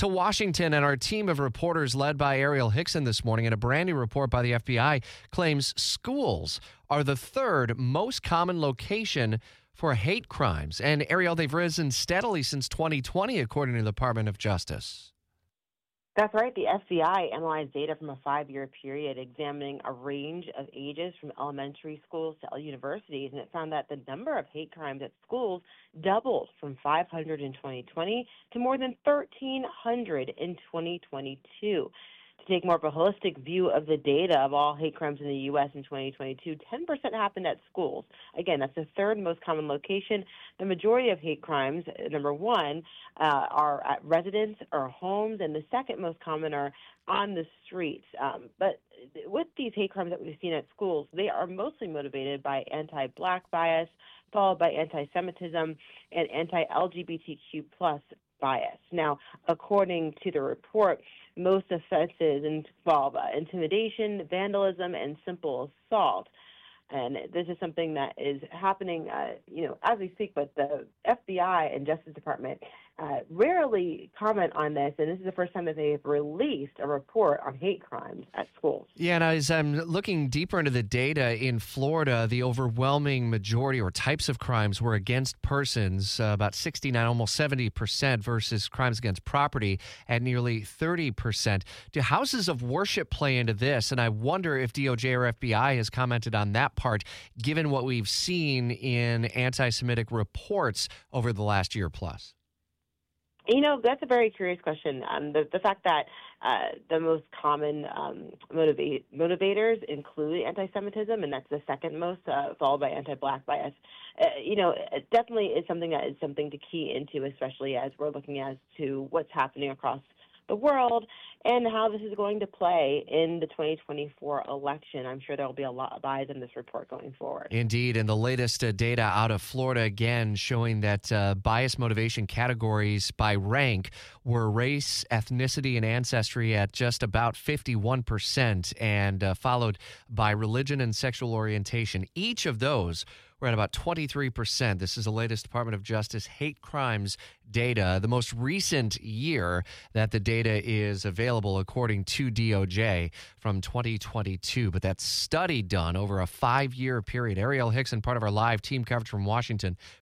to Washington, and our team of reporters led by Arielle Hixson this morning in a brand new report by the FBI claims schools are the third most common location for hate crimes. And Arielle, they've risen steadily since 2020, according to the Department of Justice. That's right. The FBI analyzed data from a five year period examining a range of ages from elementary schools to universities, and it found that the number of hate crimes at schools doubled from 500 in 2020 to more than 1,300 in 2022 to take more of a holistic view of the data of all hate crimes in the U.S. in 2022, 10% happened at schools. Again, that's the third most common location. The majority of hate crimes, number one, uh, are at residence or homes, and the second most common are on the streets. Um, but with these hate crimes that we've seen at schools, they are mostly motivated by anti-black bias, followed by anti-Semitism and anti-LGBTQ plus bias. Now, according to the report, most offenses involve uh, intimidation, vandalism, and simple assault. And this is something that is happening, uh, you know, as we speak. But the FBI and Justice Department uh, rarely comment on this, and this is the first time that they've released a report on hate crimes at schools. Yeah, and as I'm looking deeper into the data in Florida, the overwhelming majority or types of crimes were against persons, uh, about 69, almost 70 percent, versus crimes against property at nearly 30 percent. Do houses of worship play into this? And I wonder if DOJ or FBI has commented on that part, given what we've seen in anti-Semitic reports over the last year plus. You know, that's a very curious question. Um, the, the fact that uh, the most common um, motivate, motivators include anti-Semitism, and that's the second most, uh, followed by anti-black bias. Uh, you know, it definitely is something that is something to key into, especially as we're looking as to what's happening across the world and how this is going to play in the 2024 election. I'm sure there will be a lot of eyes in this report going forward. Indeed. And the latest uh, data out of Florida again showing that uh, bias motivation categories by rank were race, ethnicity, and ancestry at just about 51%, and uh, followed by religion and sexual orientation. Each of those we're at about 23%. This is the latest Department of Justice hate crimes data, the most recent year that the data is available, according to DOJ, from 2022. But that study done over a five year period. Arielle Hixson, part of our live team coverage from Washington,